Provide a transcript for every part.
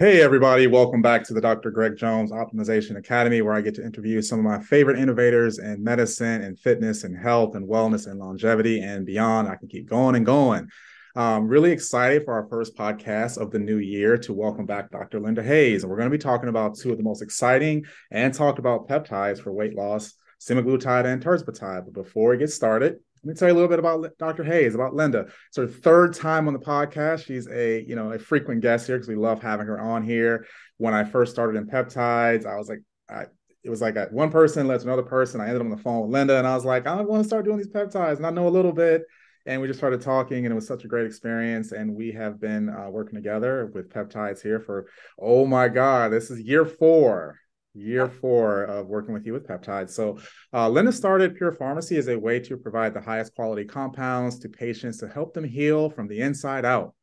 Hey, everybody, welcome back to the Dr. Greg Jones Optimization Academy, where I get to interview some of my favorite innovators in medicine and fitness and health and wellness and longevity and beyond. I can keep going and going. I'm really excited for our first podcast of the new year to welcome back Dr. Linda Hayes. And we're going to be talking about two of the most exciting and talked about peptides for weight loss, semaglutide and tirzepatide. But before we get started, let me tell you a little bit about Dr. Hayes, about Linda. It's her third time on the podcast. She's a, you know, a frequent guest here because we love having her on here. When I first started in peptides, I was like, I, it was like a, one person led to another person. I ended up on the phone with Linda, and I was like, I want to start doing these peptides, and I know a little bit. And we just started talking, and it was such a great experience. And we have been uh, working together with peptides here for, oh my God, this is year four year four of working with you with peptides. So, uh, Linda started Pure Pharmacy as a way to provide the highest quality compounds to patients to help them heal from the inside out.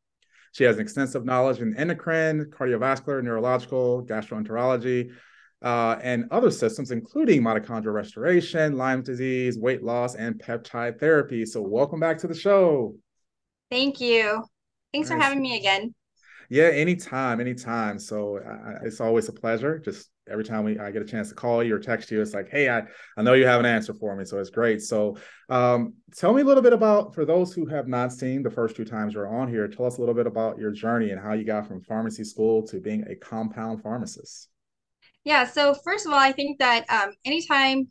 She has an extensive knowledge in endocrine, cardiovascular, neurological, gastroenterology, uh, and other systems, including mitochondrial restoration, Lyme disease, weight loss, and peptide therapy. So, welcome back to the show. Thank you. Thanks nice. for having me again. Yeah, anytime, anytime. So uh, it's always a pleasure. Just every time we I get a chance to call you or text you, it's like, hey, I, I know you have an answer for me. So it's great. So um, tell me a little bit about for those who have not seen the first two times you're on here, tell us a little bit about your journey and how you got from pharmacy school to being a compound pharmacist. Yeah. So first of all, I think that um, anytime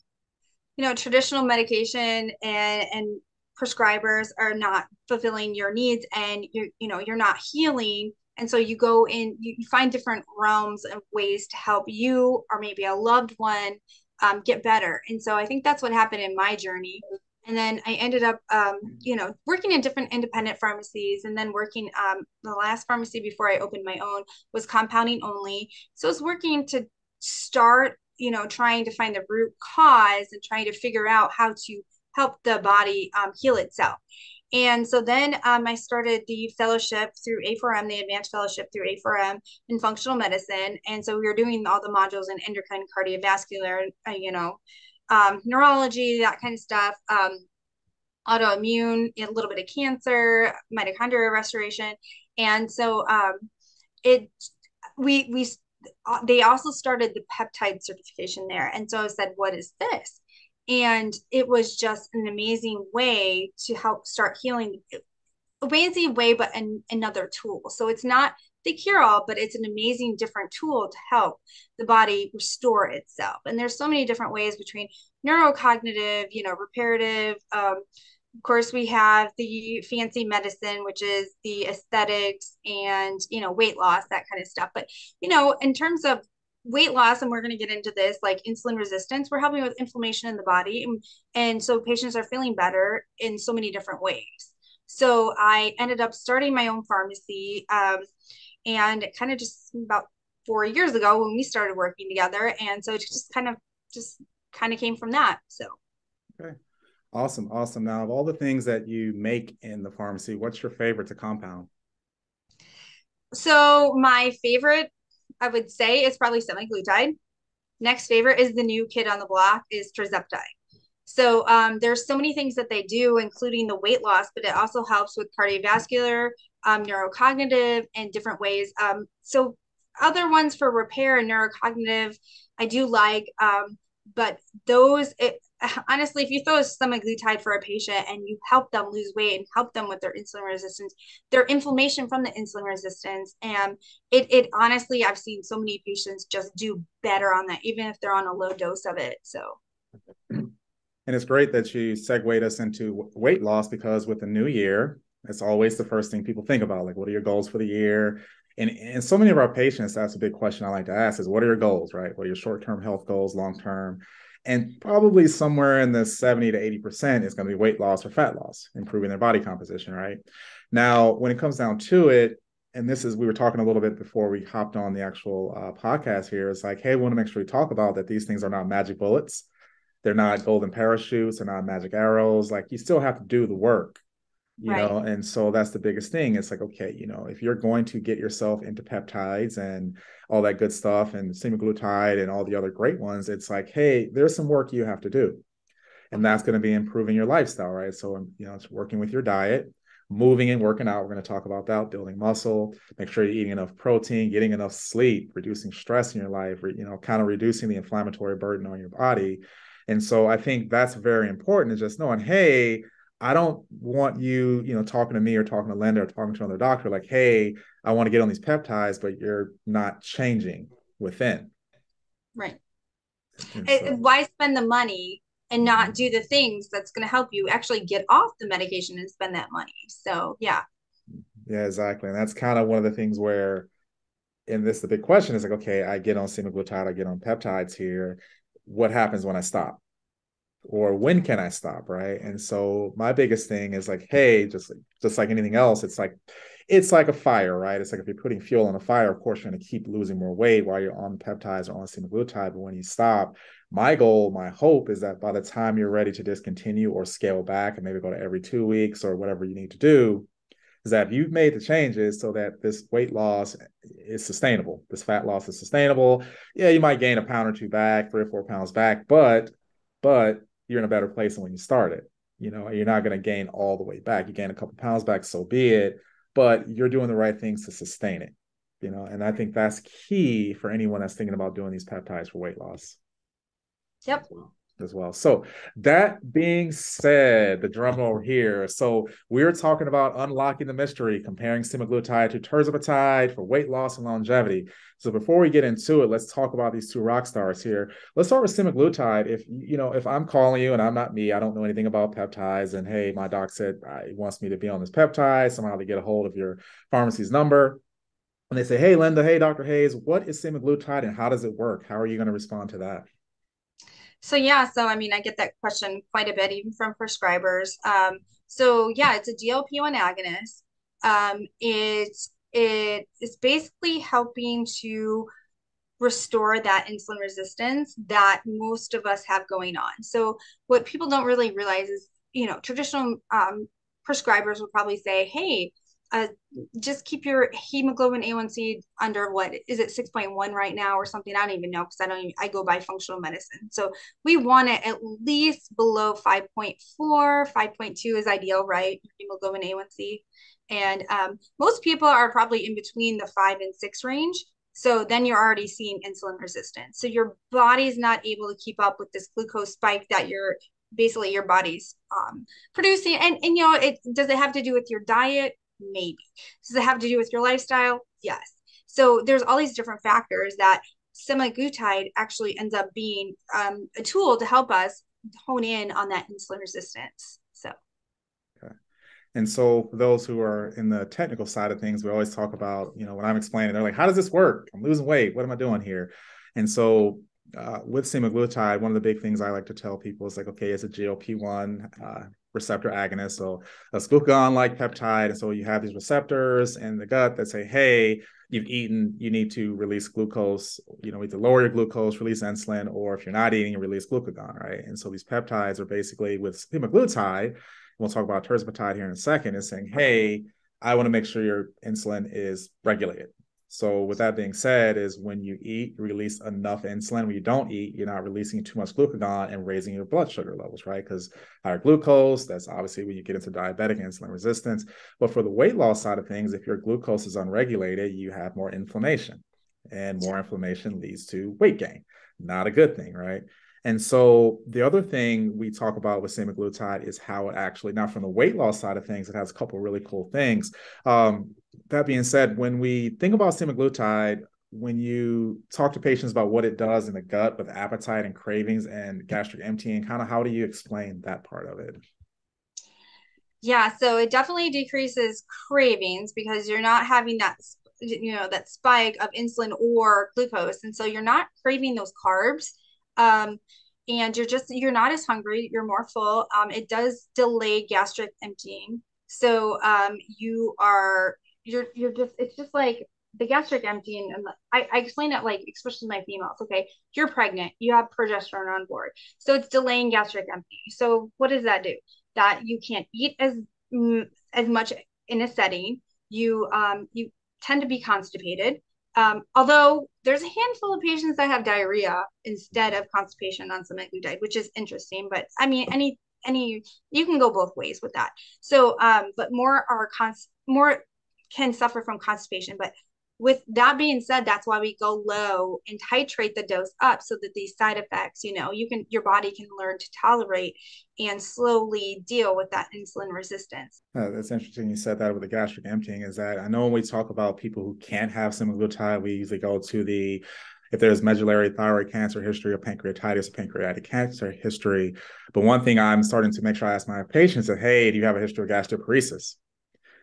you know traditional medication and and prescribers are not fulfilling your needs and you're you know you're not healing and so you go in you, find different realms and ways to help you or maybe a loved one um, get better. And so i think that's what happened in my journey. And then i ended up um, you know working in different independent pharmacies and then working um, the last pharmacy before i opened my own was compounding only. So i was working to start you know trying to find the root cause and trying to figure out how to help the body um, heal itself and so then um, I started the fellowship through A4M, the advanced fellowship through A4M in functional medicine. And so we were doing all the modules in endocrine, cardiovascular, uh, you know, um, neurology, that kind of stuff, um, autoimmune, a little bit of cancer, mitochondrial restoration. And so um, it, we, we, they also started the peptide certification there. And so I said, what is this? And it was just an amazing way to help start healing a amazing way but an, another tool. So it's not the cure all but it's an amazing different tool to help the body restore itself. And there's so many different ways between neurocognitive you know reparative um, of course we have the fancy medicine which is the aesthetics and you know weight loss that kind of stuff. But you know in terms of weight loss and we're going to get into this like insulin resistance we're helping with inflammation in the body and, and so patients are feeling better in so many different ways. So i ended up starting my own pharmacy um, and kind of just about four years ago when we started working together and so it just kind of just kind of came from that so. Okay. Awesome awesome. Now of all the things that you make in the pharmacy what's your favorite to compound? So my favorite I would say is probably semaglutide. Next favorite is the new kid on the block is tirzepatide. So um, there's so many things that they do, including the weight loss, but it also helps with cardiovascular, um, neurocognitive, and different ways. Um, so other ones for repair and neurocognitive, I do like, um, but those it, honestly, if you throw a semaglutide for a patient and you help them lose weight and help them with their insulin resistance, their inflammation from the insulin resistance, and it it honestly, I've seen so many patients just do better on that, even if they're on a low dose of it. So. And it's great that you segued us into weight loss because with the new year, it's always the first thing people think about. Like, what are your goals for the year? And, and so many of our patients, that's a big question I like to ask is what are your goals, right? What are your short term health goals, long term? And probably somewhere in the 70 to 80% is going to be weight loss or fat loss, improving their body composition, right? Now, when it comes down to it, and this is, we were talking a little bit before we hopped on the actual uh, podcast here. It's like, hey, we want to make sure we talk about that these things are not magic bullets. They're not golden parachutes. They're not magic arrows. Like, you still have to do the work you right. know and so that's the biggest thing it's like okay you know if you're going to get yourself into peptides and all that good stuff and semaglutide and all the other great ones it's like hey there's some work you have to do and that's going to be improving your lifestyle right so um, you know it's working with your diet moving and working out. We're going to talk about that, building muscle, make sure you're eating enough protein, getting enough sleep, reducing stress in your life, you know, kind of reducing the inflammatory burden on your body. And so I think that's very important is just knowing, hey, I don't want you, you know, talking to me or talking to Linda or talking to another doctor, like, hey, I want to get on these peptides, but you're not changing within. Right. So, why spend the money and not do the things that's going to help you actually get off the medication and spend that money. So, yeah. Yeah, exactly. And that's kind of one of the things where, and this the big question is like, okay, I get on semaglutide, I get on peptides here. What happens when I stop? Or when can I stop? Right. And so my biggest thing is like, hey, just just like anything else, it's like it's like a fire, right? It's like if you're putting fuel on a fire, of course, you're going to keep losing more weight while you're on peptides or on the semaglutide. But when you stop, my goal, my hope is that by the time you're ready to discontinue or scale back and maybe go to every two weeks or whatever you need to do, is that if you've made the changes so that this weight loss is sustainable. This fat loss is sustainable. Yeah, you might gain a pound or two back, three or four pounds back, but but you're in a better place than when you started. You know, you're not going to gain all the way back. You gain a couple pounds back, so be it but you're doing the right things to sustain it you know and i think that's key for anyone that's thinking about doing these peptides for weight loss yep as well. So that being said, the drum roll here. So we're talking about unlocking the mystery, comparing semaglutide to tirzepatide for weight loss and longevity. So before we get into it, let's talk about these two rock stars here. Let's start with semaglutide. If you know, if I'm calling you and I'm not me, I don't know anything about peptides, and hey, my doc said uh, he wants me to be on this peptide. Somehow they get a hold of your pharmacy's number. And they say, Hey, Linda, hey, Dr. Hayes, what is semaglutide and how does it work? How are you going to respond to that? So yeah, so I mean, I get that question quite a bit, even from prescribers. Um, so yeah, it's a GLP-1 agonist. Um, it's it is basically helping to restore that insulin resistance that most of us have going on. So what people don't really realize is, you know, traditional um, prescribers will probably say, hey, uh, just keep your hemoglobin A1C under what is it 6.1 right now or something? I don't even know because I don't even, I go by functional medicine. So we want it at least below 5.4, 5.2 is ideal, right? Hemoglobin A1C. And um, most people are probably in between the five and six range. So then you're already seeing insulin resistance. So your body's not able to keep up with this glucose spike that you're basically your body's um, producing. And, and you know, it does it have to do with your diet? Maybe. Does it have to do with your lifestyle? Yes. So there's all these different factors that semaglutide actually ends up being um, a tool to help us hone in on that insulin resistance. So. Okay. And so those who are in the technical side of things, we always talk about, you know, when I'm explaining, they're like, how does this work? I'm losing weight. What am I doing here? And so uh, with semaglutide, one of the big things I like to tell people is like, okay, it's a GLP-1 uh, receptor agonist. So a glucagon-like peptide. And so you have these receptors in the gut that say, hey, you've eaten, you need to release glucose, you know, either lower your glucose, release insulin, or if you're not eating, release glucagon, right? And so these peptides are basically with semaglutide, we'll talk about tirzepatide here in a second, is saying, hey, I want to make sure your insulin is regulated. So with that being said, is when you eat, you release enough insulin. When you don't eat, you're not releasing too much glucagon and raising your blood sugar levels, right? Because higher glucose, that's obviously when you get into diabetic insulin resistance. But for the weight loss side of things, if your glucose is unregulated, you have more inflammation. And more inflammation leads to weight gain. Not a good thing, right? And so the other thing we talk about with semaglutide is how it actually, now from the weight loss side of things, it has a couple really cool things. Um, that being said, when we think about semaglutide, when you talk to patients about what it does in the gut with appetite and cravings and gastric emptying, kind of how do you explain that part of it? Yeah, so it definitely decreases cravings because you're not having that you know that spike of insulin or glucose. And so you're not craving those carbs um, and you're just you're not as hungry you're more full. Um, it does delay gastric emptying. So um, you are you're you're just it's just like the gastric emptying and I, I explain it like especially my females okay? You're pregnant you have progesterone on board so it's delaying gastric emptying. So what does that do? That you can't eat as mm, as much in a setting. You um you tend to be constipated. Um, although there's a handful of patients that have diarrhea instead of constipation on some semaglutide, which is interesting. But I mean, any any you can go both ways with that. So um but more are cons more can suffer from constipation. But with that being said that's why we go low and titrate the dose up so that these side effects you know you can your body can learn to tolerate and slowly deal with that insulin resistance. Uh, that's interesting you said that with the gastric emptying is that i know when we talk about people who can't have semaglutide we usually go to the if there's medullary thyroid cancer history or pancreatitis pancreatic cancer history. But one thing i'm starting to make sure i ask my patients is hey do you have a history of gastroparesis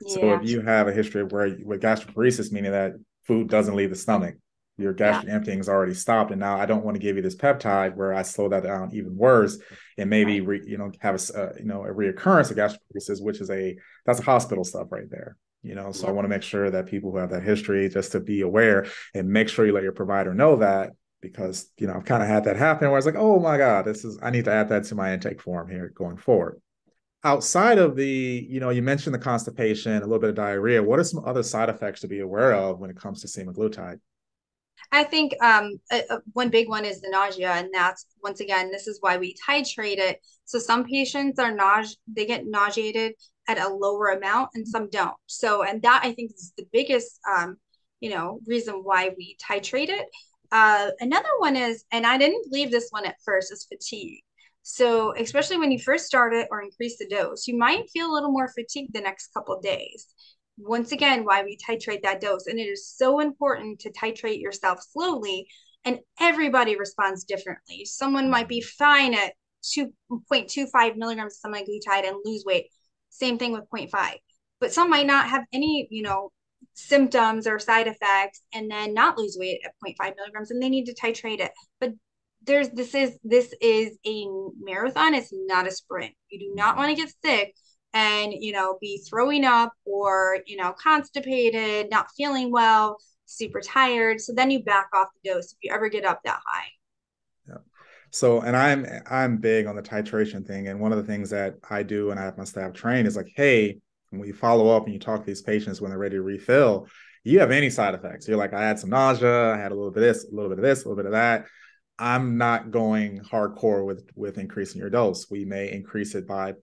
yeah. So if you have a history of where with gastroparesis, meaning that food doesn't leave the stomach, your gastric yeah. emptying is already stopped, and now I don't want to give you this peptide where I slow that down even worse, and maybe re, you know have a uh, you know a reoccurrence of gastroparesis, which is a that's a hospital stuff right there. You know, so yeah. I want to make sure that people who have that history just to be aware and make sure you let your provider know that because you know I've kind of had that happen where I was like, oh my god, this is I need to add that to my intake form here going forward outside of the, you know, you mentioned the constipation, a little bit of diarrhea. What are some other side effects to be aware of when it comes to semaglutide? I think um, one big one is the nausea, and that's once again, this is why we titrate it. So some patients are nause they get nauseated at a lower amount, and some don't. So, and that I think is the biggest, um, you know, reason why we titrate it. Uh, another one is, and I didn't believe this one at first, is fatigue. So, especially when you first start it or increase the dose, you might feel a little more fatigued the next couple days. Once again, why we titrate that dose. And it is so important to titrate yourself slowly. And everybody responds differently. Someone might be fine at 2.25 milligrams of semaglutide and lose weight. Same thing with 0.5. But some might not have any, you know, symptoms or side effects and then not lose weight at 0.5 milligrams and they need to titrate it. But there's this is this is a marathon. It's not a sprint. You do not want to get sick and you know be throwing up or you know constipated not feeling well super tired. So then you back off the dose if you ever get up that high. Yeah so and i'm i'm big on the titration thing. And one of the things that i do and i have my staff train is like hey when you follow up and you talk to these patients when they're ready to refill you have any side effects. You're like i had some nausea i had a little bit of this a little bit of this a little bit of that I'm not going hardcore with with increasing your dose. We may increase it by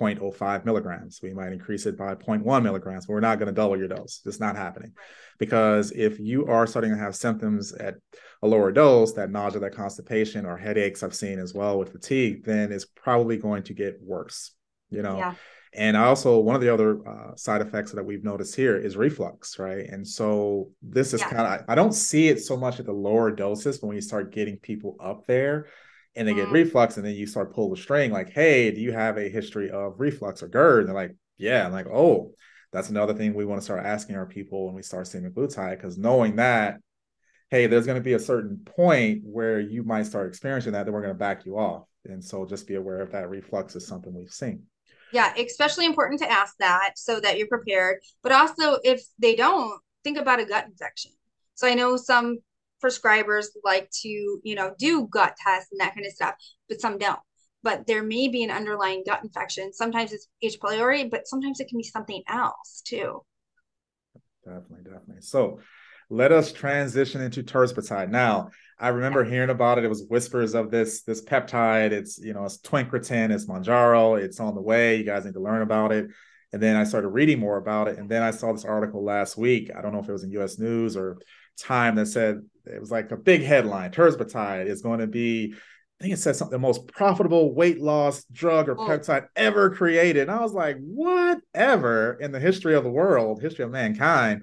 0.05 milligrams. We might increase it by 0.1 milligrams, but we're not going to double your dose. It's not happening. Because if you are starting to have symptoms at a lower dose, that nausea, that constipation, or headaches I've seen as well with fatigue, then it's probably going to get worse. You know, yeah. And I also, one of the other uh, side effects that we've noticed here is reflux, right? And so this is yeah. kind of, I don't see it so much at the lower doses, but when you start getting people up there and they mm. get reflux, and then you start pull the string, like, hey, do you have a history of reflux or GERD? And they're like, yeah. I'm like, oh, that's another thing we want to start asking our people when we start seeing semaglutide, because knowing that, hey, there's going to be a certain point where you might start experiencing that, then we're going to back you off. And so just be aware of that reflux is something we've seen. Yeah, especially important to ask that so that you're prepared. But also, if they don't, think about a gut infection. So I know some prescribers like to, you know, do gut tests and that kind of stuff, but some don't. But there may be an underlying gut infection. Sometimes it's H. pylori, but sometimes it can be something else too. Definitely, definitely. So let us transition into tirzepatide. Now, I remember hearing about it. It was whispers of this this peptide. It's you know it's Twincretin, it's Mounjaro, it's on the way. You guys need to learn about it. And then I started reading more about it. And then I saw this article last week. I don't know if it was in U.S. News or Time that said it was like a big headline. Tirzepatide is going to be, I think it said something the most profitable weight loss drug or oh. peptide ever created. And I was like, whatever in the history of the world, history of mankind.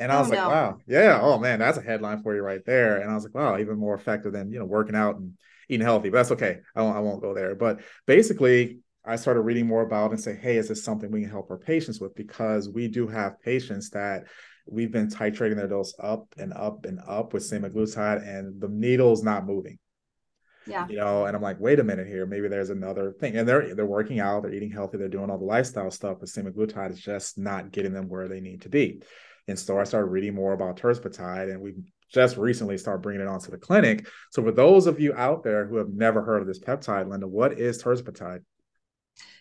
And I oh, was oh, like, no. wow, yeah, oh man, that's a headline for you right there. And I was like, wow, even more effective than you know working out and eating healthy. But that's okay. I won't, I won't go there. But basically, I started reading more about and say, hey, is this something we can help our patients with? Because we do have patients that we've been titrating their dose up and up and up with semaglutide, and the needle's not moving. Yeah. You know, and I'm like, wait a minute here. Maybe there's another thing. And they're they're working out, they're eating healthy, they're doing all the lifestyle stuff, but semaglutide is just not getting them where they need to be. And so I started reading more about tirzepatide, and we just recently started bringing it onto the clinic. So for those of you out there who have never heard of this peptide, Linda, what is tirzepatide?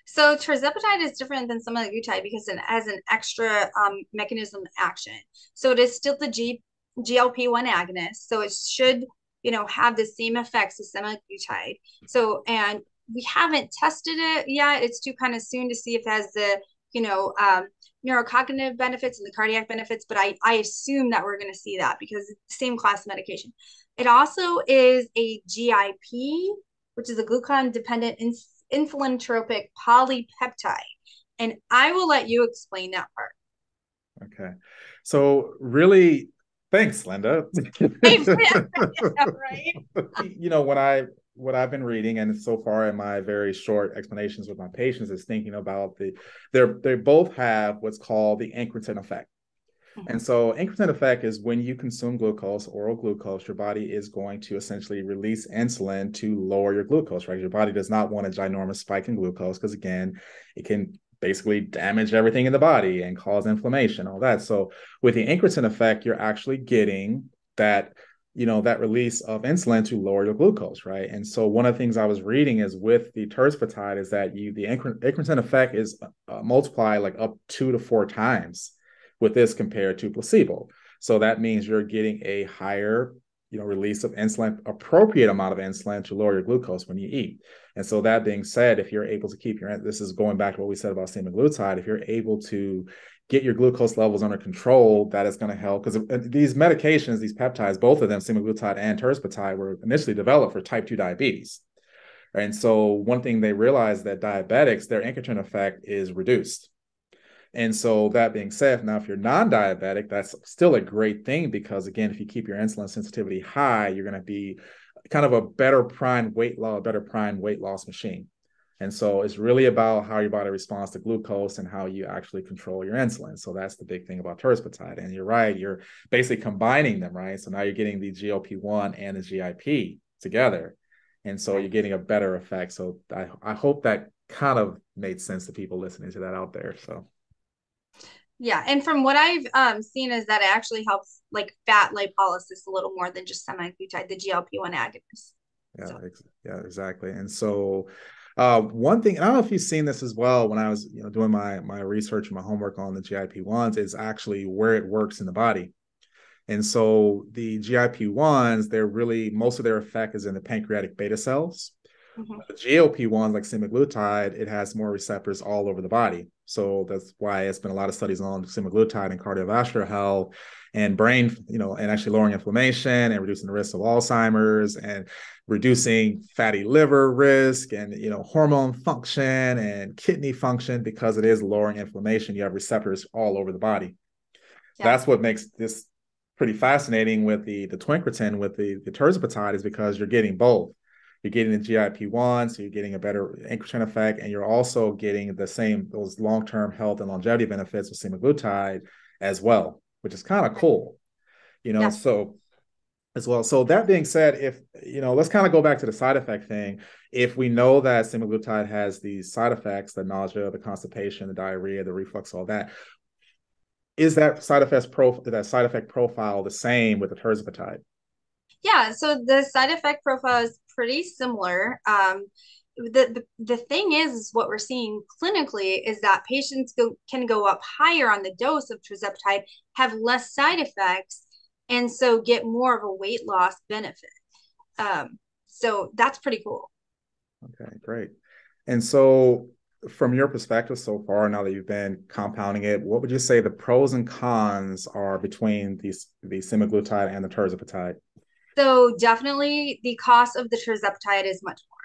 So tirzepatide is different than semaglutide because it has an extra um, mechanism of action. So it is still the G, GLP-1 agonist. So it should, you know, have the same effects as semaglutide. So, and we haven't tested it yet. It's too kind of soon to see if it has the you know um, neurocognitive benefits and the cardiac benefits, but I I assume that we're going to see that because it's the same class medication. It also is a GIP, which is a glucagon dependent ins- insulin tropic polypeptide, and I will let you explain that part. Okay, so really Thanks, Linda. right? you know, when I what I've been reading, and so far in my very short explanations with my patients, is thinking about the they're they both have what's called the incretin effect. Mm-hmm. And so, incretin effect is when you consume glucose, oral glucose, your body is going to essentially release insulin to lower your glucose, right? Your body does not want a ginormous spike in glucose because, again, it can basically damage everything in the body and cause inflammation, all that. So with the incretin effect, you're actually getting that you know that release of insulin to lower your glucose right? And so one of the things i was reading is with the tirzepatide is that you the incretin effect is uh, multiplied like up two to four times with this compared to placebo. So that means you're getting a higher you know release of insulin appropriate amount of insulin to lower your glucose when you eat. And so that being said if you're able to keep your this is going back to what we said about semaglutide if you're able to get your glucose levels under control that is going to help. Because uh, these medications these peptides both of them semaglutide and tirzepatide were initially developed for type 2 diabetes. And so one thing they realized that diabetics their incretin effect is reduced. And so that being said, now if you're non-diabetic, that's still a great thing because again, if you keep your insulin sensitivity high, you're going to be kind of a better prime weight loss, a better prime weight loss machine. And so it's really about how your body responds to glucose and how you actually control your insulin. So that's the big thing about tirzepatide. And you're right, you're basically combining them, right? So now you're getting the GLP-1 and the GIP together. And so you're getting a better effect. So I, I hope that kind of made sense to people listening to that out there. So yeah, and from what I've um, seen is that it actually helps like fat lipolysis a little more than just semaglutide, the GLP-1 agonist. Yeah, so. ex- yeah, exactly. And so uh, one thing, I don't know if you've seen this as well when I was, you know, doing my my research and my homework on the GIP ones, is actually where it works in the body. And so the GIP ones, they're really most of their effect is in the pancreatic beta cells. Mm-hmm. The GLP ones, like semaglutide, it has more receptors all over the body. So that's why it's been a lot of studies on semaglutide and cardiovascular health and brain, you know, and actually lowering inflammation and reducing the risk of Alzheimer's and reducing fatty liver risk and you know hormone function and kidney function because it is lowering inflammation. You have receptors all over the body. Yeah. That's what makes this pretty fascinating with the the twincretin with the the tirzepatide is because you're getting both you're getting the GIP-1, so you're getting a better incretin effect, and you're also getting the same those long-term health and longevity benefits with semaglutide as well, which is kind of cool. You know, yeah. so as well. So that being said, if you know, let's kind of go back to the side effect thing. If we know that semaglutide has these side effects, the nausea, the constipation, the diarrhea, the reflux, all that, is that side effects pro that side effect profile the same with the tirzepatide? Yeah, so the side effect profile is pretty similar. Um, the, the the thing is, is what we're seeing clinically is that patients go, can go up higher on the dose of tirzepatide, have less side effects, and so get more of a weight loss benefit. Um, so that's pretty cool. Okay, great. And so, from your perspective so far, now that you've been compounding it, what would you say the pros and cons are between these the semaglutide and the tirzepatide? So definitely the cost of the tirzepatide is much more.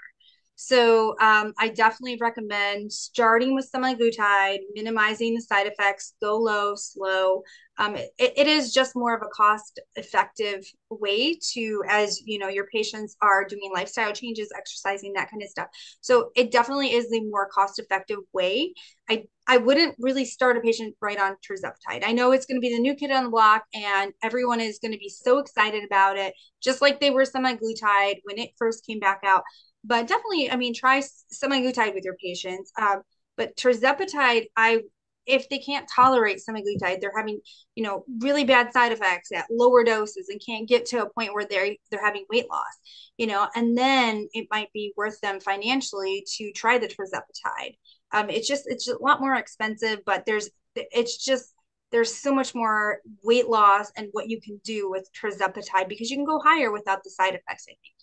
So um, I definitely recommend starting with semaglutide, minimizing the side effects, go low, slow. Um, it, it is just more of a cost effective way to, as you know, your patients are doing lifestyle changes, exercising, that kind of stuff. So it definitely is the more cost effective way. I I wouldn't really start a patient right on tirzepatide. I know it's going to be the new kid on the block, and everyone is going to be so excited about it, just like they were semaglutide when it first came back out but definitely, I mean, try semaglutide with your patients. Um, but tirzepatide, I if they can't tolerate semaglutide, they're having you know really bad side effects at lower doses and can't get to a point where they're they're having weight loss, you know, and then it might be worth them financially to try the tirzepatide. Um, it's just it's just a lot more expensive, but there's it's just there's so much more weight loss and what you can do with tirzepatide because you can go higher without the side effects. I think.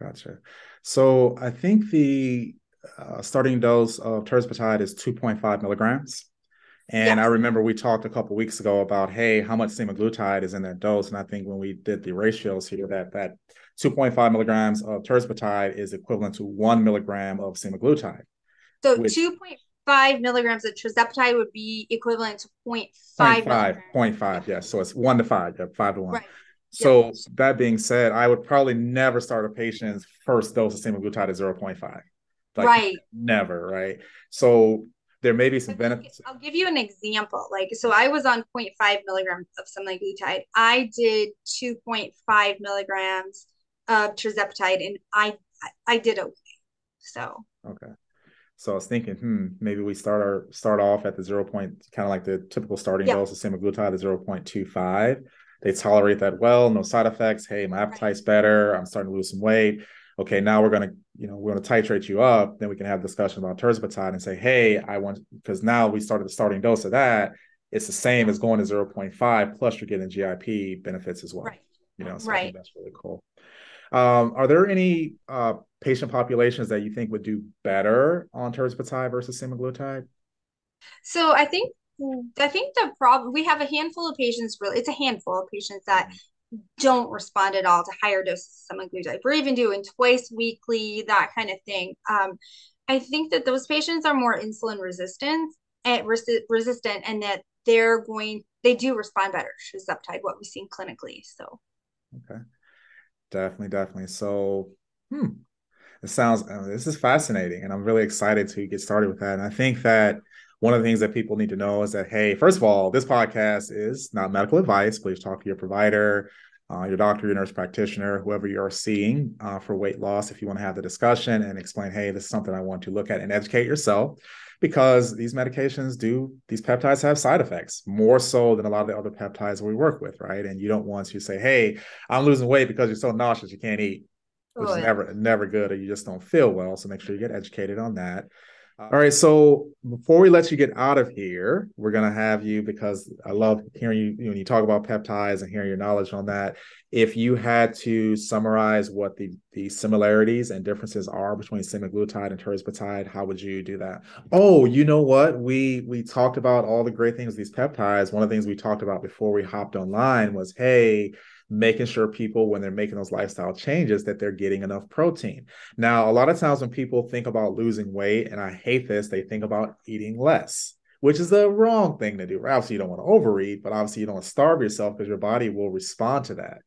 Gotcha. So I think the uh, starting dose of tirzepatide is 2.5 milligrams. And yes. I remember we talked a couple weeks ago about, hey, how much semaglutide is in that dose? And I think when we did the ratios here, that that 2.5 milligrams of tirzepatide is equivalent to one milligram of semaglutide. So which, 2.5 milligrams of tirzepatide would be equivalent to 0.5. 0.5, 0.5, yes. So it's one to five, yeah, five to one. Right. So that being said, I would probably never start a patient's first dose of semaglutide at 0.5. Like, right. Never, right? So there may be some benefits. I'll give you an example. Like, so I was on 0.5 milligrams of semaglutide. I did 2.5 milligrams of tirzepatide, and I I did okay. So okay. So I was thinking, hmm, maybe we start our start off at the zero point, kind of like the typical starting yep. dose of semaglutide, the zero point two five. They tolerate that well, no side effects. Hey, my appetite's better. I'm starting to lose some weight okay, now we're going to, you know, we're going to titrate you up. Then we can have discussion about tirzepatide and say, hey, I want, because now we started the starting dose of that. It's the same as going to 0.5, plus you're getting GIP benefits as well. Right. You know, so right. that's really cool. Um, are there any uh, patient populations that you think would do better on tirzepatide versus semaglutide? So I think I think the problem we have a handful of patients. Really, it's a handful of patients that don't respond at all to higher doses of semaglutide. We're even doing twice weekly, that kind of thing. Um, I think that those patients are more insulin resistant and resi- resistant, and that they're going they do respond better to tirzepatide, what we've seen clinically. So, okay, definitely, definitely. So, hmm, it sounds uh, this is fascinating, and I'm really excited to get started with that. And I think that one of the things that people need to know is that hey first of all this podcast is not medical advice. Please talk to your provider uh, your doctor your nurse practitioner whoever you're seeing uh, for weight loss if you want to have the discussion and explain hey this is something i want to look at and educate yourself because these medications do these peptides have side effects more so than a lot of the other peptides we work with right? And you don't want to say hey i'm losing weight because you're so nauseous you can't eat which oh, is never never good or you just don't feel well. So make sure you get educated on that all right. So before we let you get out of here, we're to have you because I love hearing you when you talk about peptides and hearing your knowledge on that. If you had to summarize what the, the similarities and differences are between semaglutide and tirzepatide, how would you do that? Oh, you know what? We we talked about all the great things these peptides. One of the things we talked about before we hopped online was, hey, making sure people when they're making those lifestyle changes that they're getting enough protein. Now a lot of times when people think about losing weight and i hate this they think about eating less which is the wrong thing to do right? obviously you don't want to overeat but obviously you don't want to starve yourself because your body will respond to that.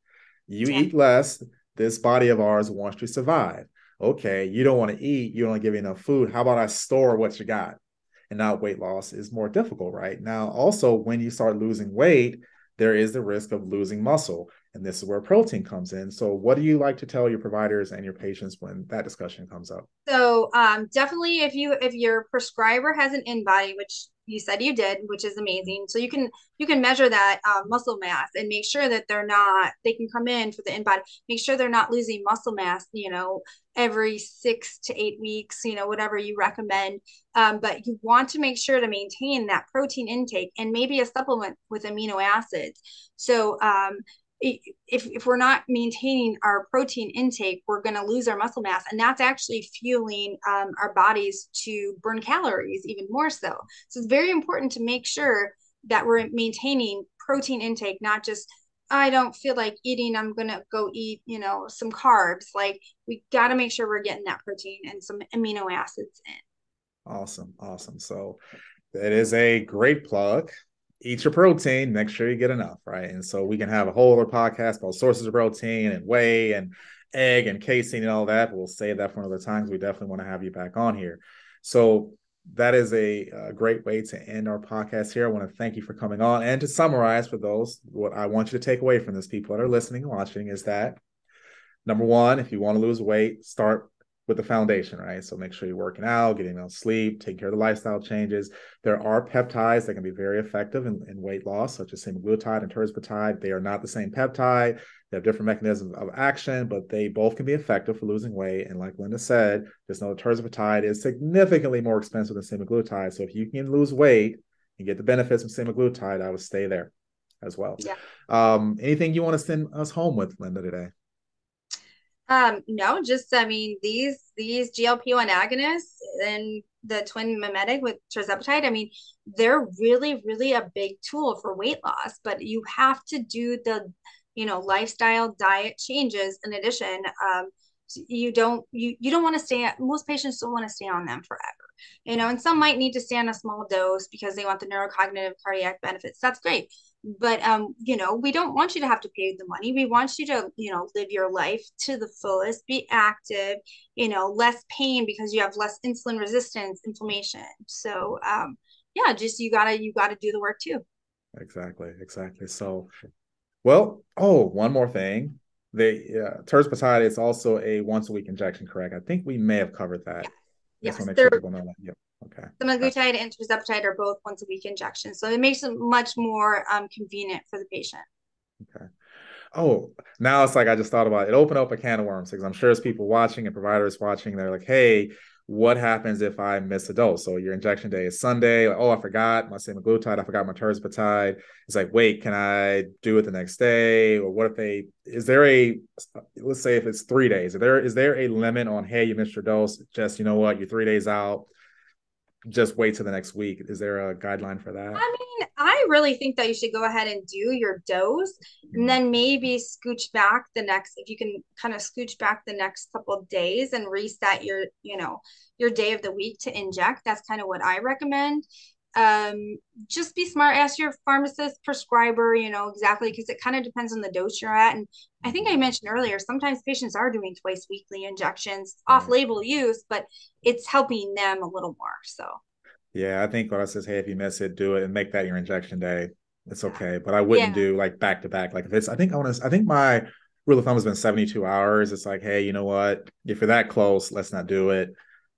You yeah. eat less this body of ours wants to survive. Okay you don't want to eat you don't give enough food how about i store what you got? And now weight loss is more difficult right? Now also when you start losing weight there is the risk of losing muscle and this is where protein comes in. So, what do you like to tell your providers and your patients when that discussion comes up? So, um, definitely, if you if your prescriber has an InBody, which you said you did, which is amazing, so you can you can measure that um, muscle mass and make sure that they're not. They can come in for the InBody. make sure they're not losing muscle mass. You know, every six to eight weeks. You know, whatever you recommend. Um, but you want to make sure to maintain that protein intake and maybe a supplement with amino acids. So um, if, if we're not maintaining our protein intake, we're going to lose our muscle mass. And that's actually fueling um, our bodies to burn calories even more so. So it's very important to make sure that we're maintaining protein intake, not just, I don't feel like eating, I'm going to go eat, you know, some carbs. Like we got to make sure we're getting that protein and some amino acids in. Awesome. Awesome. So that is a great plug eat your protein, make sure you get enough, right? And so we can have a whole other podcast about sources of protein and whey and egg and casein and all that. We'll save that for another time. We definitely want to have you back on here. So that is a, a, great way to end our podcast here. I want to thank you for coming on and to summarize for those what I want you to take away from this people that are listening and watching is that number one, if you want to lose weight, start with the foundation, right? So make sure you're working out, getting enough sleep, taking care of the lifestyle changes. There are peptides that can be very effective in, in weight loss, such as semaglutide and tirzepatide. They are not the same peptide. They have different mechanisms of action, but they both can be effective for losing weight. And like Linda said, just know that tirzepatide is significantly more expensive than semaglutide. So if you can lose weight and get the benefits of semaglutide, I would stay there as well. Yeah. Um, anything you want to send us home with, Linda, today? Um, no, just I mean these these GLP-1 agonists and the twin mimetic with tirzepatide, I mean, they're really, really a big tool for weight loss, but you have to do the, you know, lifestyle diet changes in addition. Um, you don't you you don't want to stay most patients don't want to stay on them forever you know and some might need to stay on a small dose because they want the neurocognitive cardiac benefits that's great but um you know we don't want you to have to pay the money. We want you to you know live your life to the fullest be active you know less pain because you have less insulin resistance inflammation. So um yeah just you gotta you gotta do the work too. Exactly exactly. So well oh one more thing. The uh, tirzepatide is also a once a week injection correct? I think we may have covered that. Yes, yes. Sure people know that. Yep. Okay. Semaglutide and tirzepatide are both once a week injections, so it makes it much more um, convenient for the patient. Okay. Oh, now it's like I just thought about it. it opened up a can of worms because I'm sure there's people watching and providers watching. They're like, "Hey, what happens if I miss a dose? So your injection day is Sunday. Like, oh, I forgot my semaglutide. I forgot my tirzepatide. It's like, wait, can I do it the next day? Or what if they? Is there a? Let's say if it's three days. Is there is there a limit on? Hey, you missed your dose. Just you know what, you're three days out just wait till the next week. Is there a guideline for that? I mean, I really think that you should go ahead and do your dose and then maybe scooch back the next if you can kind of scooch back the next couple days and reset your, you know, your day of the week to inject. That's kind of what I recommend um just be smart ask your pharmacist prescriber you know exactly because it kind of depends on the dose you're at and i think i mentioned earlier sometimes patients are doing twice weekly injections off label use but it's helping them a little more so. Yeah i think what i says hey if you miss it do it and make that your injection day. It's okay but i wouldn't yeah. do like back to back like if it's i think i want to i think my rule of thumb has been 72 hours. It's like hey you know what? If you're that close let's not do it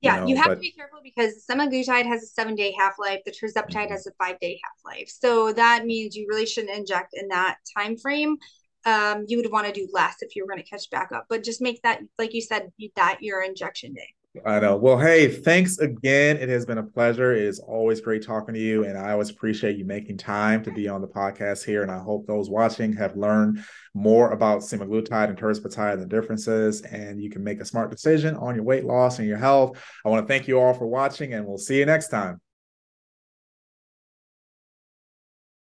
yeah, you, know, you have but... to be careful because semaglutide has a seven day half life. The tirzepatide mm-hmm. has a five day half life. So that means you really shouldn't inject in that time frame. Um, you would want to do less if you were going to catch back up, but just make that, like you said, that your injection day. I know. Well, hey, thanks again. It has been a pleasure. It is always great talking to you. And I always appreciate you making time to be on the podcast here. And I hope those watching have learned more about semaglutide and tirzepatide and the differences. And you can make a smart decision on your weight loss and your health. I want to thank you all for watching, and we'll see you next time.